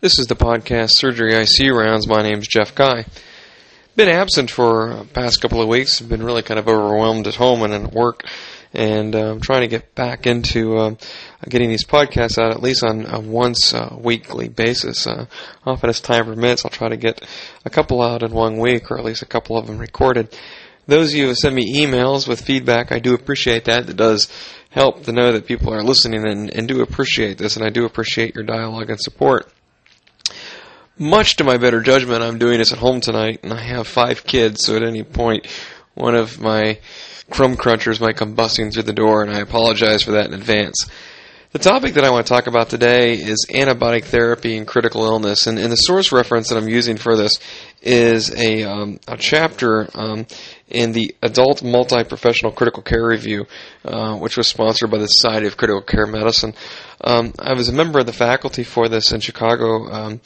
This is the podcast Surgery ICU Rounds. My name's Jeff Guy. Been absent for past couple of weeks. Been really kind of overwhelmed at home and at work, and uh, I'm trying to get back into uh, getting these podcasts out at least on a once uh, weekly basis. Uh, often as time permits, I'll try to get a couple out in one week, or at least a couple of them recorded. Those of you who send me emails with feedback, I do appreciate that. It does help to know that people are listening and, and do appreciate this, and I do appreciate your dialogue and support. Much to my better judgment, I'm doing this at home tonight, and I have five kids, so at any point, one of my crumb crunchers might come busting through the door, and I apologize for that in advance. The topic that I want to talk about today is antibiotic therapy and critical illness, and, and the source reference that I'm using for this is a, um, a chapter um, in the Adult Multi-Professional Critical Care Review, uh, which was sponsored by the Society of Critical Care Medicine. Um, I was a member of the faculty for this in Chicago um,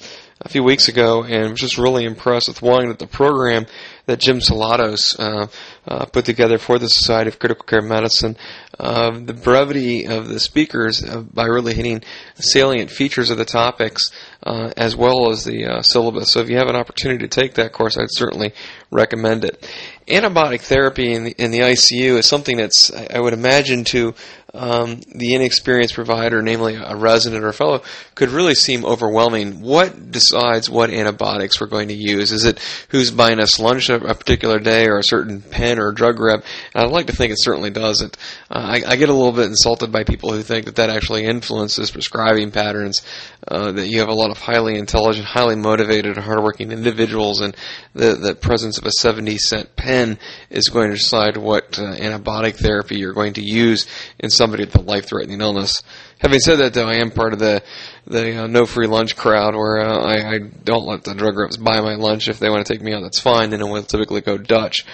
a few weeks ago and was just really impressed with one that the program that Jim Salatos uh, uh, put together for the Society of Critical Care Medicine, uh, the brevity of the speakers uh, by really hitting salient features of the topics uh, as well as the syllabus. So if you have an opportunity to take that course, I'd certainly recommend it. Antibiotic therapy in the, in the ICU is something that's, I would imagine, to um, the inexperienced provider, namely a resident or a fellow, could really seem overwhelming. What decides what antibiotics we're going to use? Is it who's buying us lunch a, particular day or a certain pen or drug rep? And I'd like to think it certainly doesn't. Uh, I, I, get a little bit insulted by people who think that that actually influences prescribing patterns, uh, that you have a lot of highly intelligent, highly motivated, hardworking individuals, and the, the presence of a 70 cent pen is going to decide what uh, antibiotic therapy you're going to use in somebody with a life-threatening illness. Having said that, though, I am part of the the uh, no free lunch crowd where uh, I, I don't let the drug reps buy my lunch. If they want to take me out, that's fine. Then we'll typically go Dutch.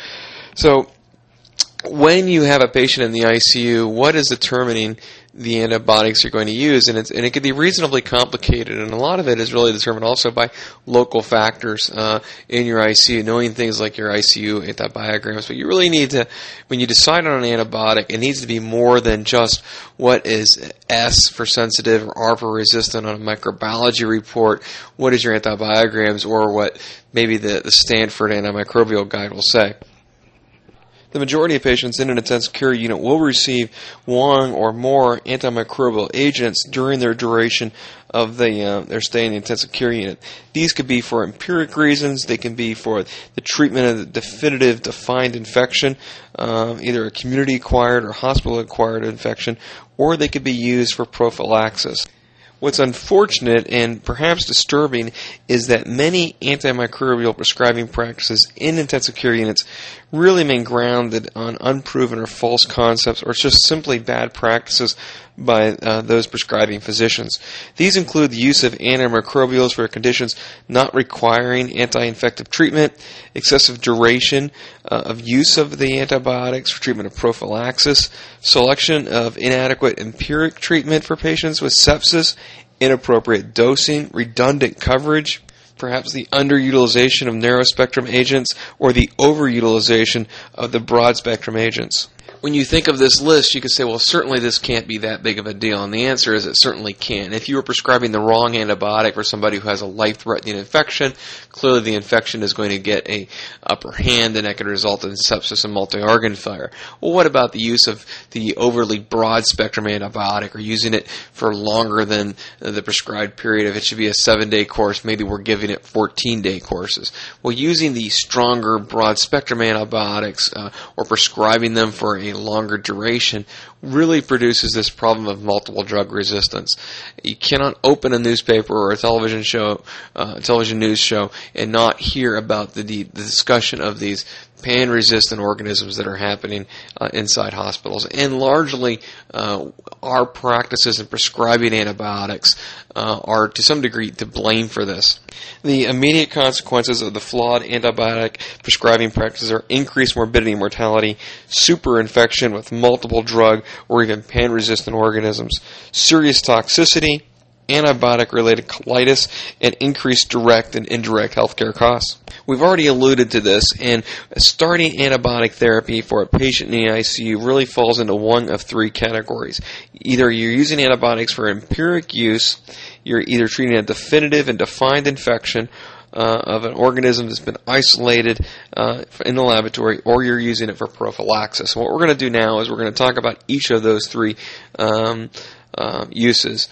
So when you have a patient in the ICU, what is determining the antibiotics you're going to use, and, and it can be reasonably complicated. And a lot of it is really determined also by local factors uh, in your ICU, knowing things like your ICU antibiograms. But you really need to, when you decide on an antibiotic, it needs to be more than just what is S for sensitive or R for resistant on a microbiology report. What is your antibiograms, or what maybe the, the Sanford antimicrobial guide will say. The majority of patients in an intensive care unit will receive one or more antimicrobial agents during their duration of the, uh, their stay in the intensive care unit. These could be for empiric reasons. They can be for the treatment of the definitive defined infection, uh, either a community acquired or hospital acquired infection, or they could be used for prophylaxis. What's unfortunate and perhaps disturbing is that many antimicrobial prescribing practices in intensive care units really remain grounded on unproven or false concepts or just simply bad practices by uh, those prescribing physicians. These include the use of antimicrobials for conditions not requiring anti-infective treatment, excessive duration uh, of use of the antibiotics for treatment of prophylaxis, selection of inadequate empiric treatment for patients with sepsis, inappropriate dosing, redundant coverage, perhaps the underutilization of narrow spectrum agents or the overutilization of the broad spectrum agents when you think of this list, you could say, well, certainly this can't be that big of a deal. And the answer is it certainly can. If you were prescribing the wrong antibiotic for somebody who has a life-threatening infection, clearly the infection is going to get a upper hand and that could result in sepsis and multi-organ failure. Well, what about the use of the overly broad-spectrum antibiotic or using it for longer than the prescribed period? If it should be a seven-day course, maybe we're giving it 14-day courses. Well, using the stronger broad-spectrum antibiotics uh, or prescribing them for a longer duration really produces this problem of multiple drug resistance. You cannot open a newspaper or a television show, uh, television news show, and not hear about the, the discussion of these pan resistant organisms that are happening uh, inside hospitals. And largely, uh, our practices in prescribing antibiotics uh, are to some degree to blame for this. The immediate consequences of the flawed antibiotic prescribing practices are increased morbidity and mortality, superinfection with multiple drug or even pan resistant organisms, serious toxicity, antibiotic related colitis and increased direct and indirect healthcare costs. We've already alluded to this, and starting antibiotic therapy for a patient in the ICU really falls into one of three categories. Either you're using antibiotics for empiric use, you're either treating a definitive and defined infection, uh, of an organism that's been isolated uh, in the laboratory, or you're using it for prophylaxis. what we're going to do now is we're going to talk about each of those three um, uh, uses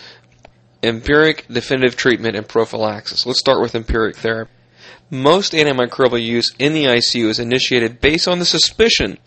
empiric, definitive treatment, and prophylaxis. Let's start with empiric therapy. Most antimicrobial use in the ICU is initiated based on the suspicion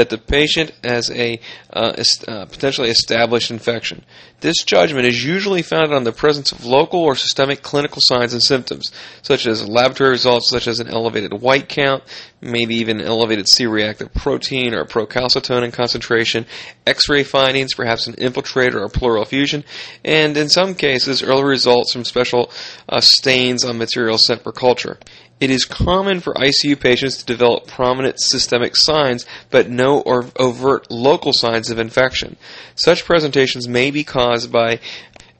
that the patient has a uh, uh, potentially established infection. This judgment is usually founded on the presence of local or systemic clinical signs and symptoms, such as laboratory results such as an elevated white count, maybe even elevated C-reactive protein or procalcitonin concentration, X-ray findings, perhaps an infiltrate or pleural effusion, and in some cases, early results from special uh, stains on material sent for culture. It is common for ICU patients to develop prominent systemic signs, but no or overt local signs of infection. Such presentations may be caused by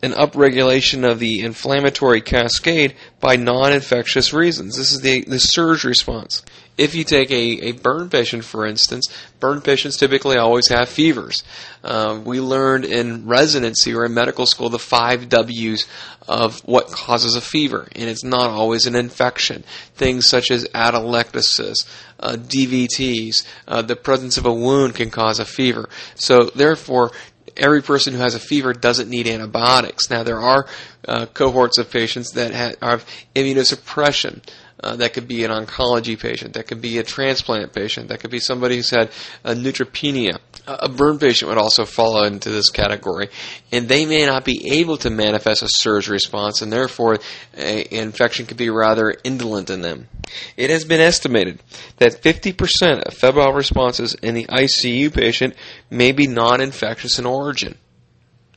an upregulation of the inflammatory cascade by non-infectious reasons. This is the, the SIRS response. If you take a, a burn patient, for instance, burn patients typically always have fevers. Uh, we learned in residency or in medical school the five W's of what causes a fever, and it's not always an infection. Things such as atelectasis, uh, DVTs, uh, the presence of a wound can cause a fever. So, therefore, every person who has a fever doesn't need antibiotics. Now, there are uh, cohorts of patients that have immunosuppression. Uh, that could be an oncology patient. That could be a transplant patient. That could be somebody who's had a neutropenia. A burn patient would also fall into this category. And they may not be able to manifest a SIRS response, and therefore an infection could be rather indolent in them. It has been estimated that 50% of febrile responses in the ICU patient may be non infectious in origin.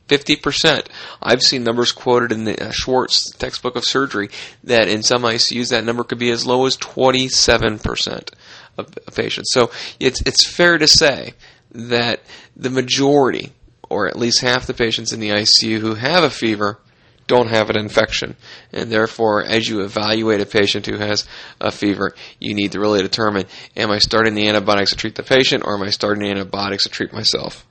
50%. I've seen numbers quoted in the uh, Schwartz textbook of surgery that in some ICUs that number could be as low as 27% of patients. So it's, it's fair to say that the majority, or at least half the patients in the ICU who have a fever, don't have an infection. And therefore, as you evaluate a patient who has a fever, you need to really determine am I starting the antibiotics to treat the patient or am I starting the antibiotics to treat myself?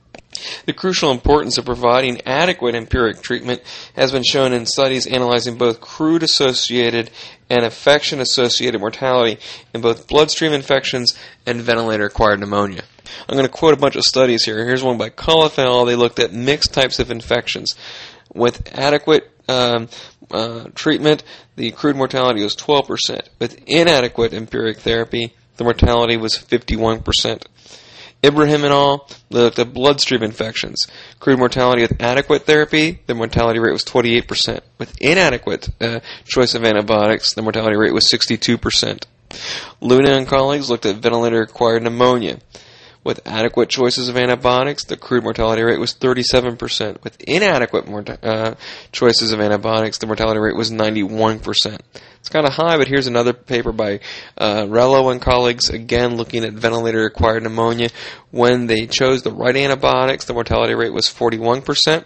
The crucial importance of providing adequate empiric treatment has been shown in studies analyzing both crude associated and infection associated mortality in both bloodstream infections and ventilator acquired pneumonia. I'm going to quote a bunch of studies here. Here's one by Kuhlefeld. They looked at mixed types of infections. With adequate um, uh, treatment, the crude mortality was 12%. With inadequate empiric therapy, the mortality was 51%. Ibrahim and all looked at bloodstream infections. Crude mortality with adequate therapy, the mortality rate was 28%. With inadequate uh, choice of antibiotics, the mortality rate was 62%. Luna and colleagues looked at ventilator-acquired pneumonia. With adequate choices of antibiotics, the crude mortality rate was 37%. With inadequate uh, choices of antibiotics, the mortality rate was 91%. It's kind of high, but here's another paper by uh, Rello and colleagues, again looking at ventilator acquired pneumonia. When they chose the right antibiotics, the mortality rate was 41%,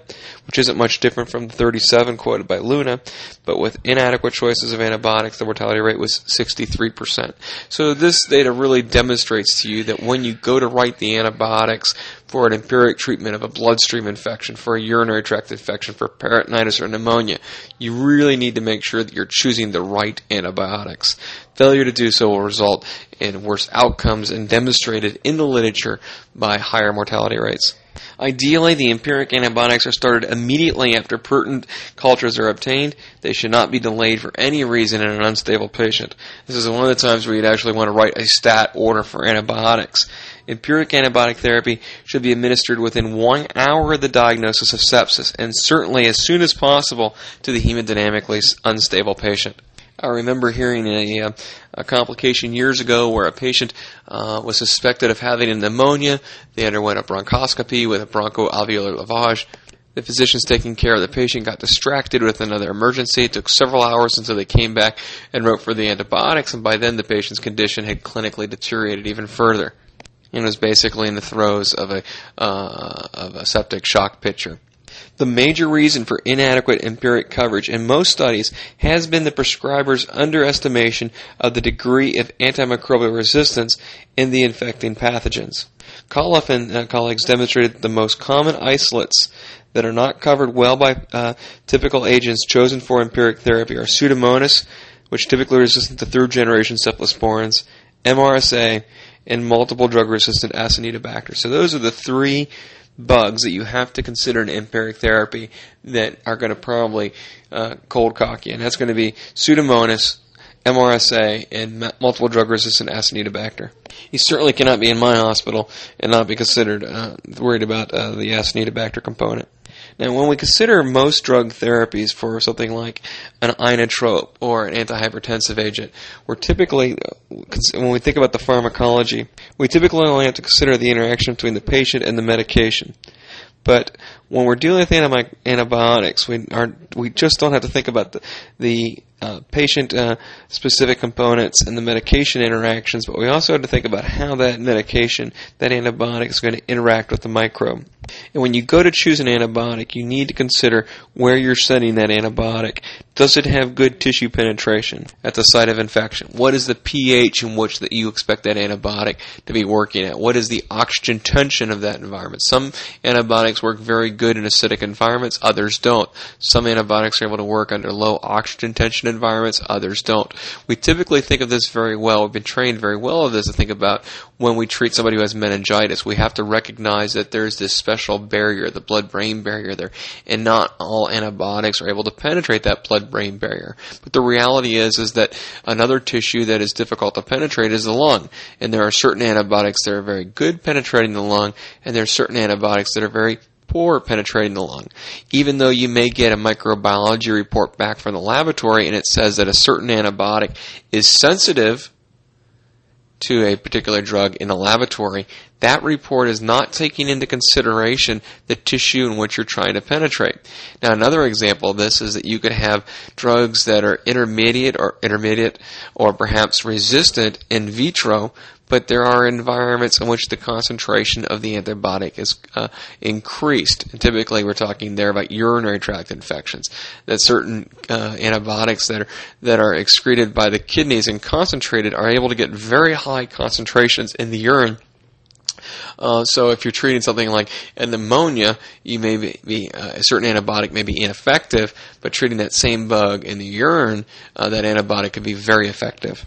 which isn't much different from the 37 quoted by Luna, but with inadequate choices of antibiotics, the mortality rate was 63%. So this data really demonstrates to you that when you go to write the antibiotics for an empiric treatment of a bloodstream infection, for a urinary tract infection, for peritonitis or pneumonia, you really need to make sure that you're choosing the right antibiotics. Failure to do so will result in worse outcomes and demonstrated in the literature by higher mortality rates. Ideally, the empiric antibiotics are started immediately after pertinent cultures are obtained. They should not be delayed for any reason in an unstable patient. This is one of the times where you'd actually want to write a stat order for antibiotics. Empiric antibiotic therapy should be administered within one hour of the diagnosis of sepsis and certainly as soon as possible to the hemodynamically unstable patient. I remember hearing a, uh, a, complication years ago where a patient uh, was suspected of having a pneumonia. They underwent a bronchoscopy with a bronchoalveolar lavage. The physicians taking care of the patient got distracted with another emergency. It took several hours until they came back and wrote for the antibiotics, and by then the patient's condition had clinically deteriorated even further and was basically in the throes of a uh, of a septic shock picture. The major reason for inadequate empiric coverage in most studies has been the prescriber's underestimation of the degree of antimicrobial resistance in the infecting pathogens. Kollef and uh, colleagues demonstrated the most common isolates that are not covered well by uh, typical agents chosen for empiric therapy are Pseudomonas, which typically resistant to third generation cephalosporins, MRSA, and multiple drug resistant Acinetobacter. So those are the three bugs that you have to consider in empiric therapy that are going to probably uh, cold cock you. And that's going to be Pseudomonas, MRSA, and multiple drug resistant Acinetobacter. He certainly cannot be in my hospital and not be considered uh, worried about uh, the Acinetobacter component. Now, when we consider most drug therapies for something like an inotrope or an antihypertensive agent, we're typically, when we think about the pharmacology, we typically only have to consider the interaction between the patient and the medication. But when we're dealing with antibiotics, we are we just don't have to think about the, the uh, patient uh, specific components and the medication interactions, but we also have to think about how that medication, that antibiotic, is going to interact with the microbe. And when you go to choose an antibiotic, you need to consider where you're setting that antibiotic. Does it have good tissue penetration at the site of infection? What is the pH in which that you expect that antibiotic to be working at? What is the oxygen tension of that environment? Some antibiotics work very good in acidic environments, others don't. Some antibiotics are able to work under low oxygen tension environments, others don't. We typically think of this very well. We've been trained very well of this to think about when we treat somebody who has meningitis. We have to recognize that there's this special barrier, the blood-brain barrier there, and not all antibiotics are able to penetrate that blood-brain barrier. But the reality is, is that another tissue that is difficult to penetrate is the lung, and there are certain antibiotics that are very good penetrating the lung, and there are certain antibiotics that are very poor penetrating the lung. Even though you may get a microbiology report back from the laboratory and it says that a certain antibiotic is sensitive to a particular drug in a laboratory, that report is not taking into consideration the tissue in which you're trying to penetrate. Now, another example of this is that you could have drugs that are intermediate or intermediate or perhaps resistant in vitro, but there are environments in which the concentration of the antibiotic is uh, increased. And typically, we're talking there about urinary tract infections. That certain uh, antibiotics that are that are excreted by the kidneys and concentrated are able to get very high concentrations in the urine uh, so if you're treating something like pneumonia, you may be, be uh, a certain antibiotic may be ineffective, but treating that same bug in the urine, uh, that antibiotic could be very effective.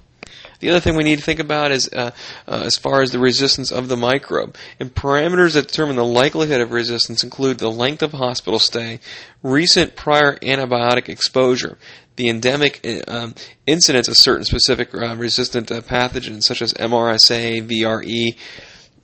The other thing we need to think about is uh, uh, as far as the resistance of the microbe. And parameters that determine the likelihood of resistance include the length of hospital stay, recent prior antibiotic exposure, the endemic uh, um, incidence of certain specific uh, resistant uh, pathogens such as MRSA, VRE,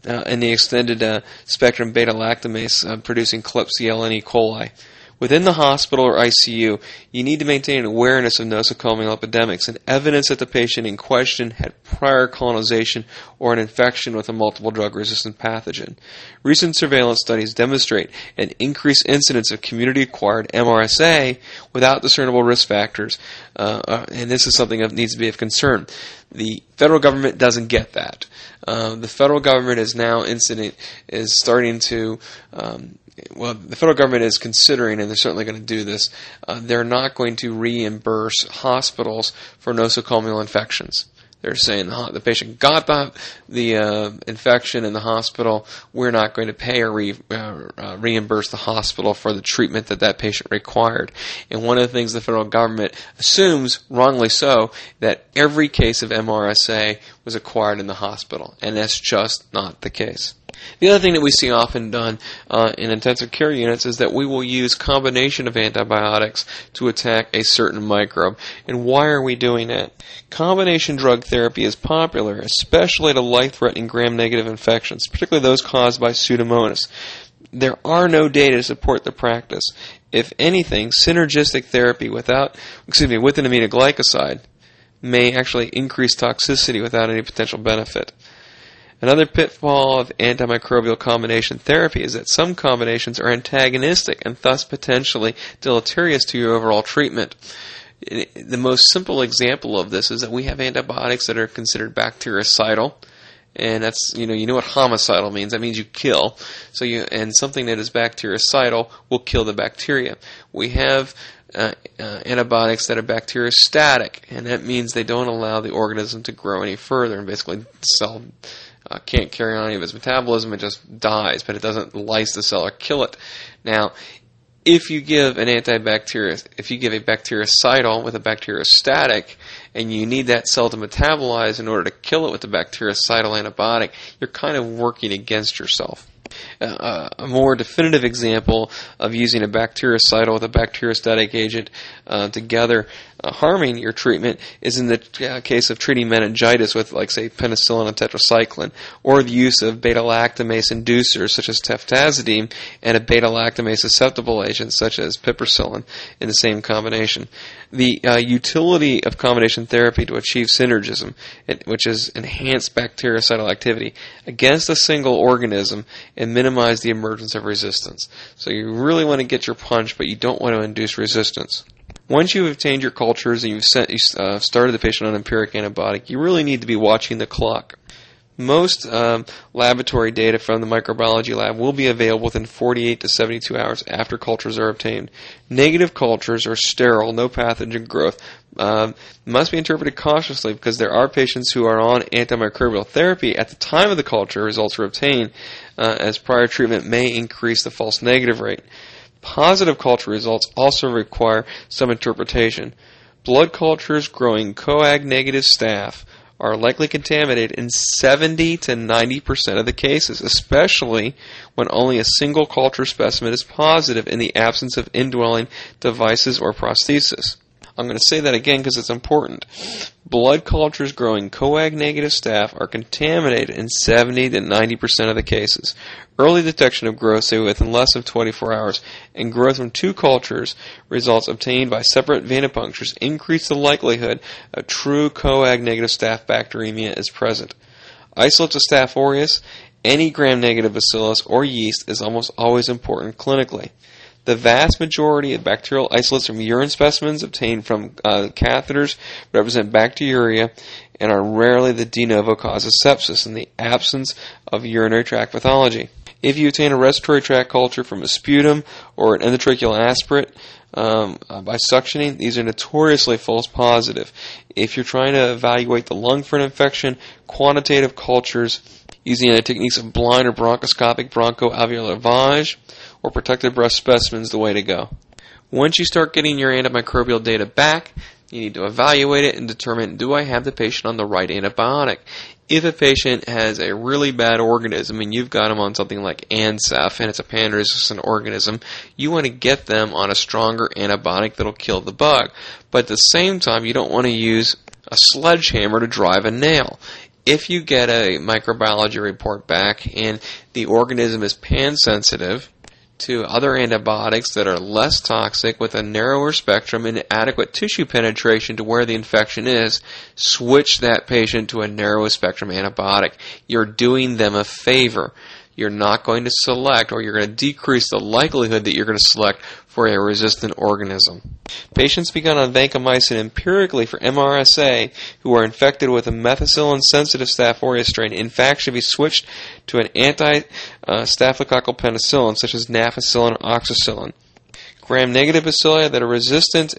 uh, and the extended uh, spectrum beta lactamase uh, producing Klebsiella and E. coli. Within the hospital or ICU, you need to maintain awareness of nosocomial epidemics and evidence that the patient in question had prior colonization or an infection with a multiple drug resistant pathogen. Recent surveillance studies demonstrate an increased incidence of community acquired MRSA without discernible risk factors, uh, uh, and this is something that needs to be of concern. The federal government doesn't get that. Uh, the federal government is now incident is starting to um, well, the federal government is considering, and they're certainly going to do this. Uh, they're not going to reimburse hospitals for nosocomial infections. They're saying the, the patient got the the uh, infection in the hospital. We're not going to pay or re, uh, uh, reimburse the hospital for the treatment that that patient required. And one of the things the federal government assumes, wrongly so, that every case of MRSA was acquired in the hospital, and that's just not the case. The other thing that we see often done uh, in intensive care units is that we will use combination of antibiotics to attack a certain microbe. And why are we doing that? Combination drug therapy is popular, especially to life-threatening gram-negative infections, particularly those caused by Pseudomonas. There are no data to support the practice. If anything, synergistic therapy without, excuse me, with an aminoglycoside may actually increase toxicity without any potential benefit. Another pitfall of antimicrobial combination therapy is that some combinations are antagonistic and thus potentially deleterious to your overall treatment. The most simple example of this is that we have antibiotics that are considered bactericidal and that's you know you know what homicidal means. That means you kill. So you and something that is bactericidal will kill the bacteria. We have uh, uh, antibiotics that are bacteriostatic, and that means they don't allow the organism to grow any further, and basically cell uh, can't carry on any of its metabolism. It just dies, but it doesn't lyse the cell or kill it. Now, if you give an antibacterial, if you give a bactericidal with a bacteriostatic, and you need that cell to metabolize in order to kill it with the bactericidal antibiotic, you're kind of working against yourself. Uh, a more definitive example of using a bactericidal with a bacteriostatic agent uh, together uh, harming your treatment is in the uh, case of treating meningitis with, like, say, penicillin and tetracycline, or the use of beta lactamase inducers such as ceftazidime and a beta lactamase susceptible agent such as piperacillin in the same combination. The uh, utility of combination therapy to achieve synergism, which is enhanced bactericidal activity against a single organism and minimize the emergence of resistance. So you really want to get your punch, but you don't want to induce resistance. Once you've obtained your cultures and you've sent, uh, started the patient on empiric antibiotic, you really need to be watching the clock. Most um, laboratory data from the microbiology lab will be available within 48 to 72 hours after cultures are obtained. Negative cultures are sterile, no pathogen growth. Um, must be interpreted cautiously because there are patients who are on antimicrobial therapy at the time of the culture results are obtained, uh, as prior treatment may increase the false negative rate. Positive culture results also require some interpretation. Blood cultures growing coag negative staph are likely contaminated in 70 to 90% of the cases, especially when only a single culture specimen is positive in the absence of indwelling devices or prosthesis. I'm going to say that again because it's important. Blood cultures growing coag negative staph are contaminated in 70 to 90% of the cases. Early detection of growth, say within less than 24 hours, and growth from two cultures results obtained by separate venipunctures increase the likelihood a true coag negative staph bacteremia is present. Isolates of Staph aureus, any gram negative bacillus or yeast is almost always important clinically. The vast majority of bacterial isolates from urine specimens obtained from uh, catheters represent bacteriuria and are rarely the de novo cause of sepsis in the absence of urinary tract pathology. If you obtain a respiratory tract culture from a sputum or an endotracheal aspirate um, uh, by suctioning, these are notoriously false positive. If you're trying to evaluate the lung for an infection, quantitative cultures using the techniques of blind or bronchoscopic bronchoalveolar lavage or protected brush specimens the way to go. Once you start getting your antimicrobial data back, you need to evaluate it and determine do I have the patient on the right antibiotic? If a patient has a really bad organism and you've got them on something like Ancef and it's a pan resistant organism, you want to get them on a stronger antibiotic that'll kill the bug. But at the same time, you don't want to use a sledgehammer to drive a nail if you get a microbiology report back and the organism is pan sensitive, to other antibiotics that are less toxic with a narrower spectrum and adequate tissue penetration to where the infection is, switch that patient to a narrow spectrum antibiotic. You're doing them a favor. You're not going to select or you're going to decrease the likelihood that you're going to select for a resistant organism. Patients begun on vancomycin empirically for MRSA who are infected with a methicillin sensitive Staph aureus strain, in fact, should be switched to an anti staphylococcal penicillin such as nafcillin or oxacillin. Gram negative bacilli that are resistant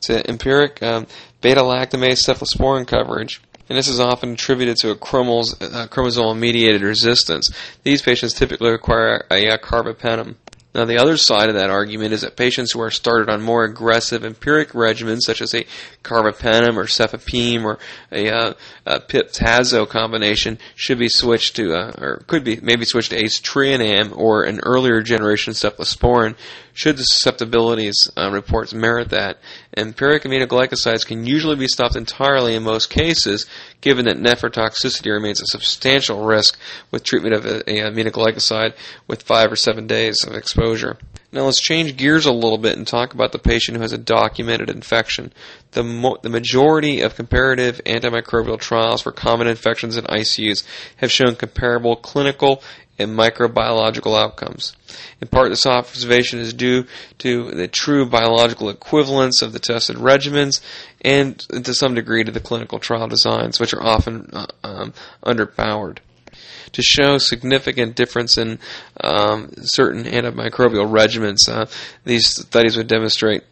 to empiric um, beta lactamase cephalosporin coverage and this is often attributed to a uh, chromosome mediated resistance. These patients typically require a carbapenem. Now, the other side of that argument is that patients who are started on more aggressive empiric regimens, such as a carbapenem or cefepime or a, uh, a pip-tazo combination, should be switched to, uh, or could be maybe switched to aztreonam or an earlier generation cephalosporin, should the susceptibilities uh, reports merit that. Empiric aminoglycosides can usually be stopped entirely in most cases, given that nephrotoxicity remains a substantial risk with treatment of a, a aminoglycoside with five or seven days of exposure. Now let's change gears a little bit and talk about the patient who has a documented infection. The, mo- the majority of comparative antimicrobial trials for common infections in ICUs have shown comparable clinical and microbiological outcomes. In part, this observation is due to the true biological equivalence of the tested regimens and to some degree to the clinical trial designs, which are often uh, um, underpowered. to show significant difference in um, certain antimicrobial regimens. Uh, these studies would demonstrate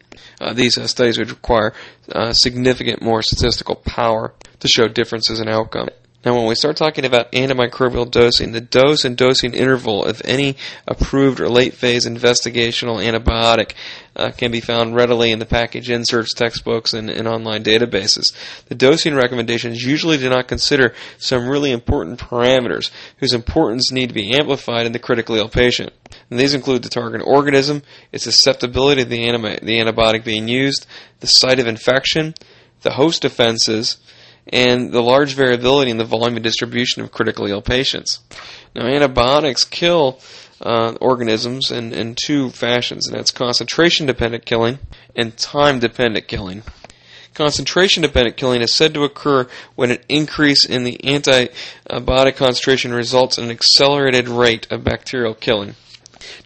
uh, these uh, studies would require uh, significant more statistical power to show differences in outcome. Now, when we start talking about antimicrobial dosing, the dose and dosing interval of any approved or late phase investigational antibiotic uh, can be found readily in the package inserts, textbooks, and, and online databases. The dosing recommendations usually do not consider some really important parameters whose importance need to be amplified in the critically ill patient. And these include the target organism, its susceptibility to the, the antibiotic being used, the site of infection, the host defenses, and the large variability in the volume and distribution of critically ill patients. Now, antibiotics kill uh, organisms in, in two fashions, and that's concentration dependent killing and time dependent killing. Concentration dependent killing is said to occur when an increase in the antibiotic concentration results in an accelerated rate of bacterial killing.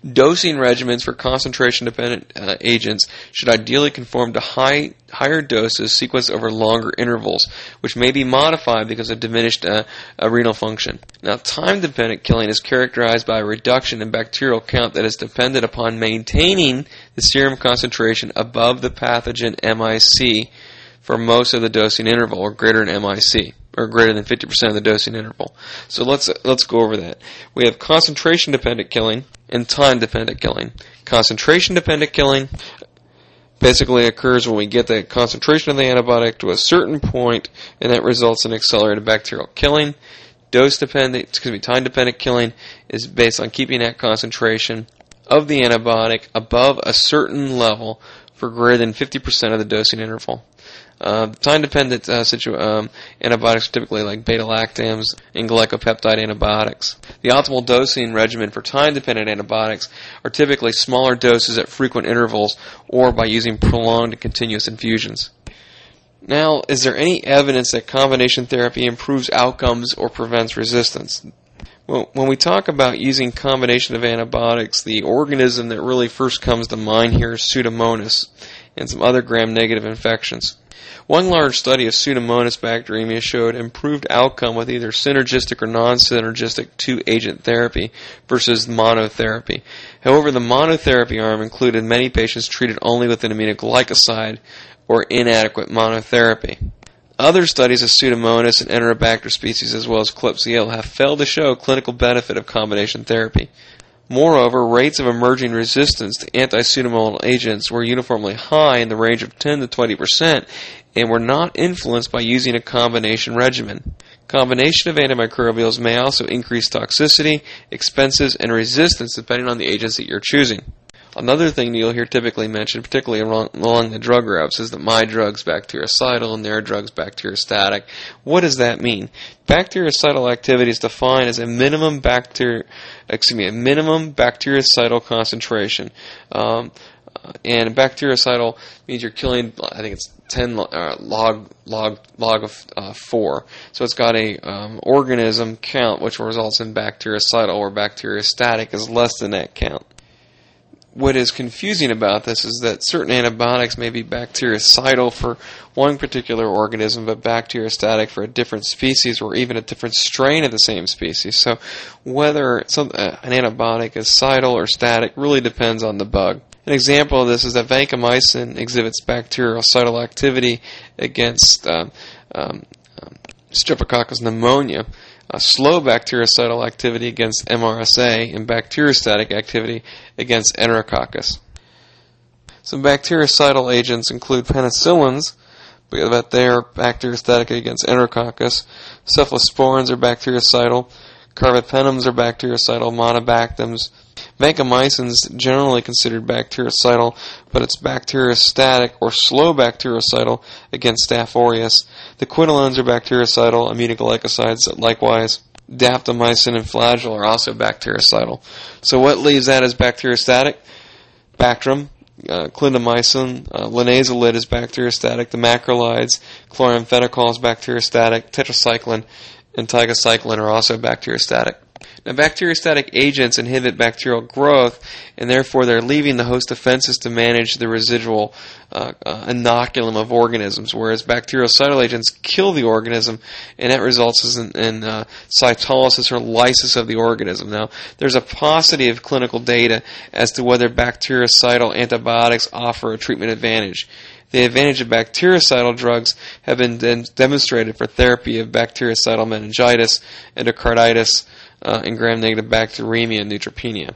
Dosing regimens for concentration dependent uh, agents should ideally conform to high, higher doses sequenced over longer intervals, which may be modified because of diminished uh, uh, renal function. Now, time dependent killing is characterized by a reduction in bacterial count that is dependent upon maintaining the serum concentration above the pathogen MIC for most of the dosing interval or greater than MIC or greater than 50% of the dosing interval. So let's let's go over that. We have concentration dependent killing and time dependent killing. Concentration dependent killing basically occurs when we get the concentration of the antibiotic to a certain point and that results in accelerated bacterial killing. Dose dependent, excuse me, time dependent killing is based on keeping that concentration of the antibiotic above a certain level for greater than 50% of the dosing interval. Uh, time-dependent uh, situ- um, antibiotics are typically like beta-lactams and glycopeptide antibiotics. The optimal dosing regimen for time-dependent antibiotics are typically smaller doses at frequent intervals or by using prolonged and continuous infusions. Now, is there any evidence that combination therapy improves outcomes or prevents resistance? Well, when we talk about using combination of antibiotics, the organism that really first comes to mind here is Pseudomonas and some other gram-negative infections. One large study of Pseudomonas bacteremia showed improved outcome with either synergistic or non-synergistic two-agent therapy versus monotherapy. However, the monotherapy arm included many patients treated only with an aminoglycoside or inadequate monotherapy. Other studies of Pseudomonas and Enterobacter species as well as Klebsiella have failed to show clinical benefit of combination therapy. Moreover, rates of emerging resistance to anti-pseudomonal agents were uniformly high in the range of 10 to 20 percent and were not influenced by using a combination regimen. Combination of antimicrobials may also increase toxicity, expenses, and resistance depending on the agents that you're choosing. Another thing you'll hear typically mentioned, particularly along, along the drug routes, is that my drug's bactericidal and their drug's bacteriostatic. What does that mean? Bactericidal activity is defined as a minimum bacteri- excuse me, a minimum bactericidal concentration. Um, and bactericidal means you're killing, I think it's 10 uh, log log log of uh, 4. So it's got a um, organism count which results in bactericidal or bacteriostatic is less than that count what is confusing about this is that certain antibiotics may be bactericidal for one particular organism, but bacteriostatic for a different species or even a different strain of the same species. So, whether some, uh, an antibiotic is cidal or static really depends on the bug. An example of this is that vancomycin exhibits bactericidal activity against um, um, um, Streptococcus pneumonia, a slow bactericidal activity against MRSA and bacteriostatic activity against Enterococcus. Some bactericidal agents include penicillins, but they are bacteriostatic against Enterococcus. Cephalosporins are bactericidal. Carbapenems are bactericidal. Monobactams. Vancomycin is generally considered bactericidal, but it's bacteriostatic or slow bactericidal against Staph aureus. The quinolones are bactericidal, aminoglycosides likewise. Daptomycin and flagyl are also bactericidal. So what leaves that as bacteriostatic? Bactrim, uh, clindamycin, uh, linezolid is bacteriostatic, the macrolides, chloramphenicol is bacteriostatic, tetracycline and tigecycline are also bacteriostatic. Now, bacteriostatic agents inhibit bacterial growth, and therefore they're leaving the host defenses to manage the residual uh, uh, inoculum of organisms, whereas bactericidal agents kill the organism, and that results in, in uh, cytolysis or lysis of the organism. Now, there's a paucity of clinical data as to whether bactericidal antibiotics offer a treatment advantage. The advantage of bactericidal drugs have been demonstrated for therapy of bactericidal meningitis, endocarditis, uh, and gram-negative bacteremia and neutropenia.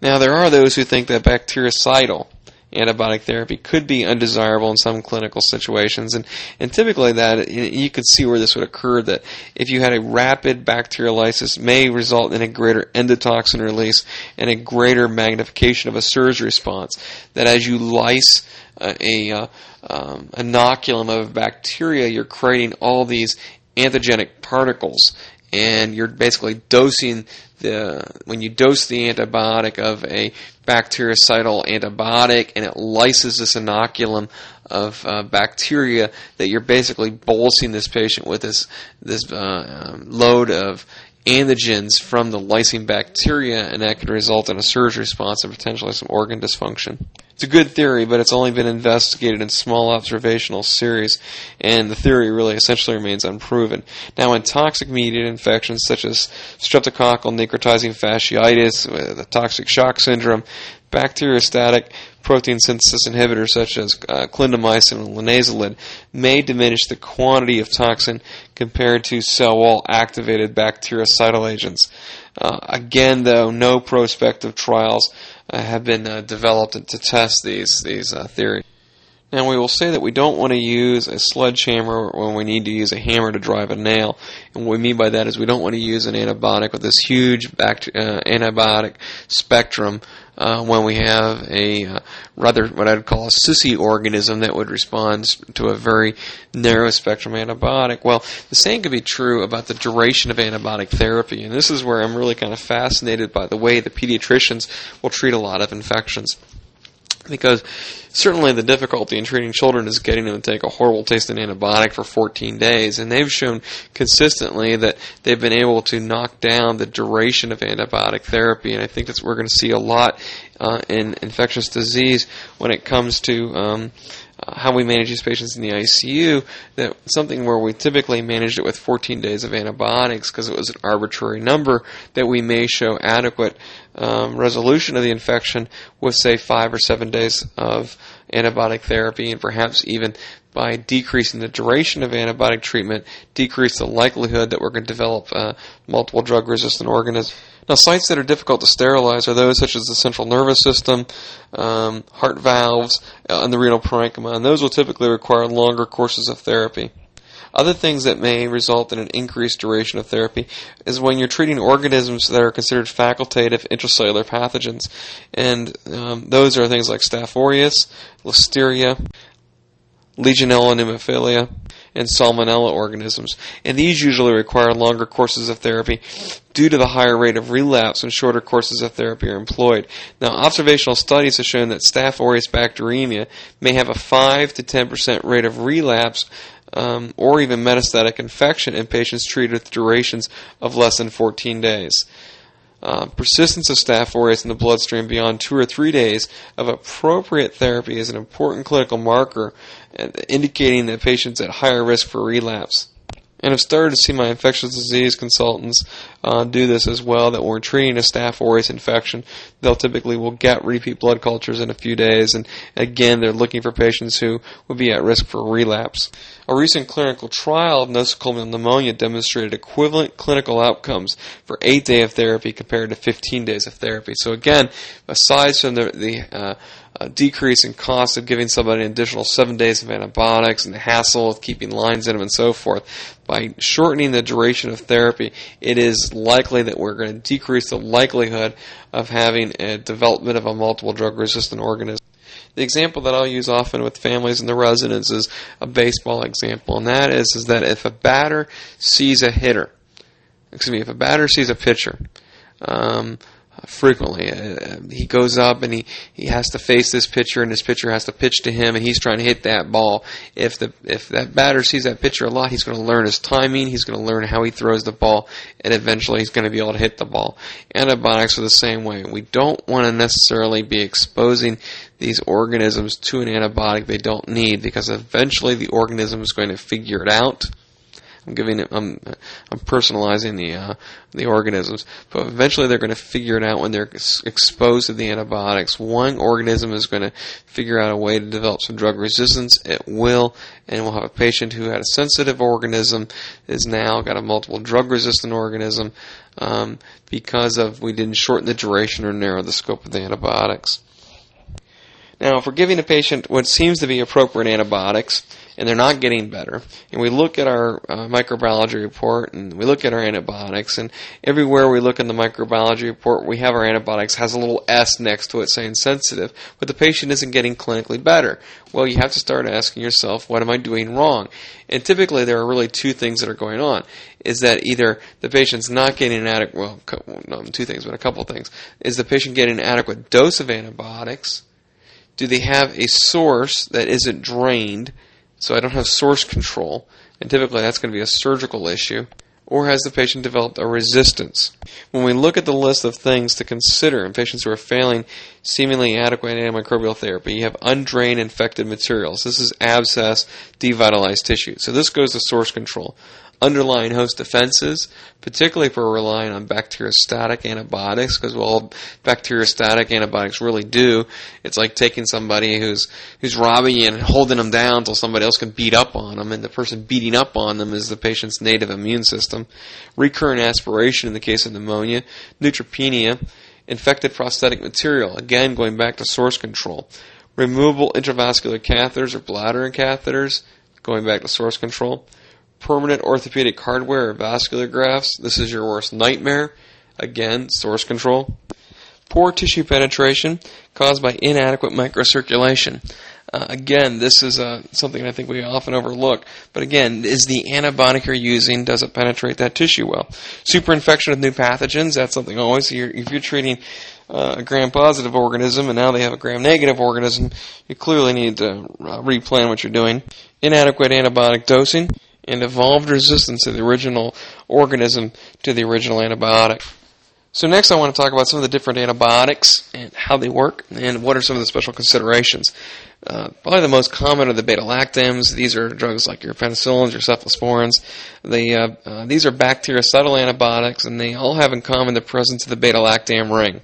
Now, there are those who think that bactericidal antibiotic therapy could be undesirable in some clinical situations, and, and typically that you could see where this would occur. That if you had a rapid bacteriolysis, may result in a greater endotoxin release and a greater magnification of a SIRS response. That as you lyse a, a uh, um, inoculum of bacteria, you're creating all these antigenic particles, and you're basically dosing the when you dose the antibiotic of a bactericidal antibiotic and it lyses this inoculum of uh, bacteria that you're basically bolstering this patient with this this uh, um, load of antigens from the lysine bacteria, and that could result in a SIRS response and potentially some organ dysfunction. It's a good theory, but it's only been investigated in small observational series, and the theory really essentially remains unproven. Now, in toxic mediated infections such as streptococcal necrotizing fasciitis, the toxic shock syndrome, bacteriostatic protein synthesis inhibitors such as uh, clindamycin and linezolid may diminish the quantity of toxin compared to cell wall activated bactericidal agents. Uh, again, though, no prospective trials uh, have been uh, developed to test these these uh, theories. Now, we will say that we don't want to use a sledgehammer when we need to use a hammer to drive a nail. And what we mean by that is we don't want to use an antibiotic with this huge bact- uh, antibiotic spectrum uh, when we have a uh, rather what I'd call a sissy organism that would respond to a very narrow spectrum antibiotic. Well, the same could be true about the duration of antibiotic therapy. And this is where I'm really kind of fascinated by the way the pediatricians will treat a lot of infections because certainly the difficulty in treating children is getting them to take a horrible tasting antibiotic for 14 days, and they've shown consistently that they've been able to knock down the duration of antibiotic therapy, and I think that's what we're going to see a lot uh, in infectious disease when it comes to um, how we manage these patients in the ICU, that something where we typically managed it with 14 days of antibiotics because it was an arbitrary number, that we may show adequate um, resolution of the infection with, say, five or seven days of antibiotic therapy, and perhaps even by decreasing the duration of antibiotic treatment, decrease the likelihood that we're going to develop uh, multiple drug resistant organisms. Now, sites that are difficult to sterilize are those such as the central nervous system, um, heart valves, uh, and the renal parenchyma, and those will typically require longer courses of therapy. Other things that may result in an increased duration of therapy is when you're treating organisms that are considered facultative intracellular pathogens, and um, those are things like Staph aureus, Listeria, Legionella pneumophila, and Salmonella organisms. And these usually require longer courses of therapy due to the higher rate of relapse when shorter courses of therapy are employed. Now, observational studies have shown that Staph aureus bacteremia may have a 5 to 10% rate of relapse um, or even metastatic infection in patients treated with durations of less than 14 days. Uh, persistence of Staph aureus in the bloodstream beyond two or three days of appropriate therapy is an important clinical marker uh, indicating that patients at higher risk for relapse and I've started to see my infectious disease consultants uh, do this as well. That when treating a Staph aureus infection, they'll typically will get repeat blood cultures in a few days, and again, they're looking for patients who would be at risk for relapse. A recent clinical trial of nosocomial pneumonia demonstrated equivalent clinical outcomes for eight days of therapy compared to 15 days of therapy. So again, aside from the, the uh, decrease in cost of giving somebody an additional seven days of antibiotics and the hassle of keeping lines in them and so forth. By shortening the duration of therapy, it is likely that we're going to decrease the likelihood of having a development of a multiple drug resistant organism. The example that I'll use often with families and the residents is a baseball example, and that is, is that if a batter sees a hitter, excuse me, if a batter sees a pitcher, um, frequently. Uh, he goes up and he, he has to face this pitcher, and this pitcher has to pitch to him, and he's trying to hit that ball. If the if that batter sees that pitcher a lot, he's going to learn his timing. He's going to learn how he throws the ball, and eventually he's going to be able to hit the ball. Antibiotics are the same way. We don't want to necessarily be exposing these organisms to an antibiotic they don't need because eventually the organism is going to figure it out I'm giving it, I'm, I'm personalizing the uh, the organisms, but eventually they're going to figure it out when they're exposed to the antibiotics. One organism is going to figure out a way to develop some drug resistance. It will, and we'll have a patient who had a sensitive organism is now got a multiple drug resistant organism um, because of we didn't shorten the duration or narrow the scope of the antibiotics. Now, if we're giving a patient what seems to be appropriate antibiotics, and they're not getting better. And we look at our uh, microbiology report and we look at our antibiotics, and everywhere we look in the microbiology report, we have our antibiotics has a little S next to it saying sensitive, but the patient isn't getting clinically better. Well, you have to start asking yourself, what am I doing wrong? And typically, there are really two things that are going on. Is that either the patient's not getting an adequate, well, no, two things, but a couple things. Is the patient getting an adequate dose of antibiotics? Do they have a source that isn't drained? So I don't have source control, and typically that's going to be a surgical issue. Or has the patient developed a resistance? When we look at the list of things to consider in patients who are failing seemingly adequate antimicrobial therapy, you have undrained infected materials. This is abscess, devitalized tissue. So this goes to source control underlying host defenses, particularly if we're relying on bacteriostatic antibiotics, because all bacteriostatic antibiotics really do, it's like taking somebody who's who's robbing you and holding them down until somebody else can beat up on them, and the person beating up on them is the patient's native immune system. Recurrent aspiration in the case of pneumonia, neutropenia, infected prosthetic material, again going back to source control. Removable intravascular catheters or bladder catheters, going back to source control permanent orthopedic hardware or vascular grafts, this is your worst nightmare. Again, source control. Poor tissue penetration caused by inadequate microcirculation. Uh, again, this is uh, something I think we often overlook. But again, is the antibiotic you're using, does it penetrate that tissue well? Superinfection with new pathogens, that's something always. If you're treating uh, a gram positive organism and now they have a gram negative organism, you clearly need to uh, replan what you're doing. Inadequate antibiotic dosing and evolved resistance of the original organism to the original antibiotic. So next I want to talk about some of the different antibiotics and how they work and what are some of the special considerations. Uh, probably the most common are the beta-lactams. These are drugs like your penicillins, your cephalosporins. They, uh, uh, these are bactericidal antibiotics and they all have in common the presence of the beta-lactam ring.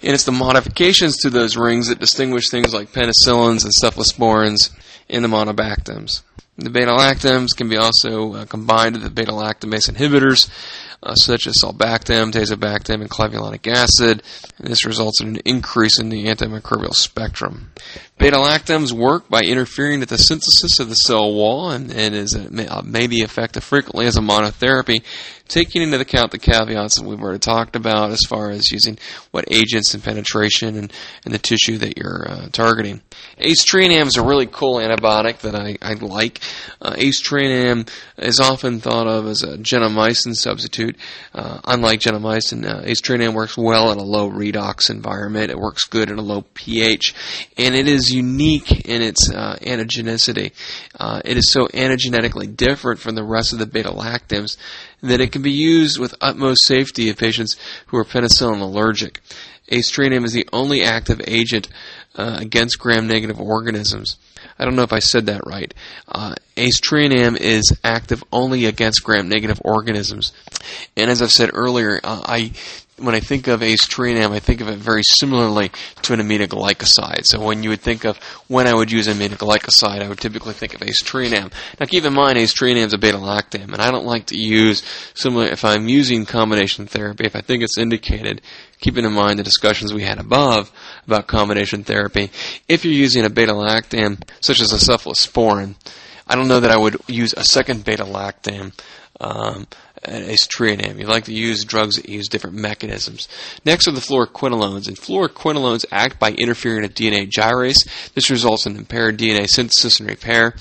And it's the modifications to those rings that distinguish things like penicillins and cephalosporins in the monobactams. The beta lactams can be also uh, combined with the beta lactamase inhibitors, uh, such as sulbactam, tazobactam, and clavulanic acid. This results in an increase in the antimicrobial spectrum. Beta lactams work by interfering with the synthesis of the cell wall and, and is may, uh, may be effective frequently as a monotherapy, taking into account the caveats that we've already talked about as far as using what agents and penetration and, and the tissue that you're uh, targeting. Aztreonam is a really cool antibiotic that I, I like. Uh, Aztreonam is often thought of as a gentamicin substitute. Uh, unlike gentamicin, uh, Aztreonam works well in a low redox environment. It works good in a low pH, and it is unique in its uh, antigenicity. Uh, it is so antigenetically different from the rest of the beta lactams that it can be used with utmost safety in patients who are penicillin allergic. Aztreonam is the only active agent uh, against gram-negative organisms. I don't know if I said that right. Uh, is active only against gram-negative organisms. And as I've said earlier, uh, I when I think of aztreonam, I think of it very similarly to an aminoglycoside. So when you would think of when I would use an aminoglycoside, I would typically think of aztreonam. Now keep in mind, aztreonam is a beta-lactam, and I don't like to use similar, if I'm using combination therapy, if I think it's indicated, keeping in mind the discussions we had above about combination therapy, if you're using a beta-lactam, such as a cephalosporin, I don't know that I would use a second beta-lactam um, aztreonam. You like to use drugs that use different mechanisms. Next are the fluoroquinolones, and fluoroquinolones act by interfering with DNA gyrase. This results in impaired DNA synthesis and repair.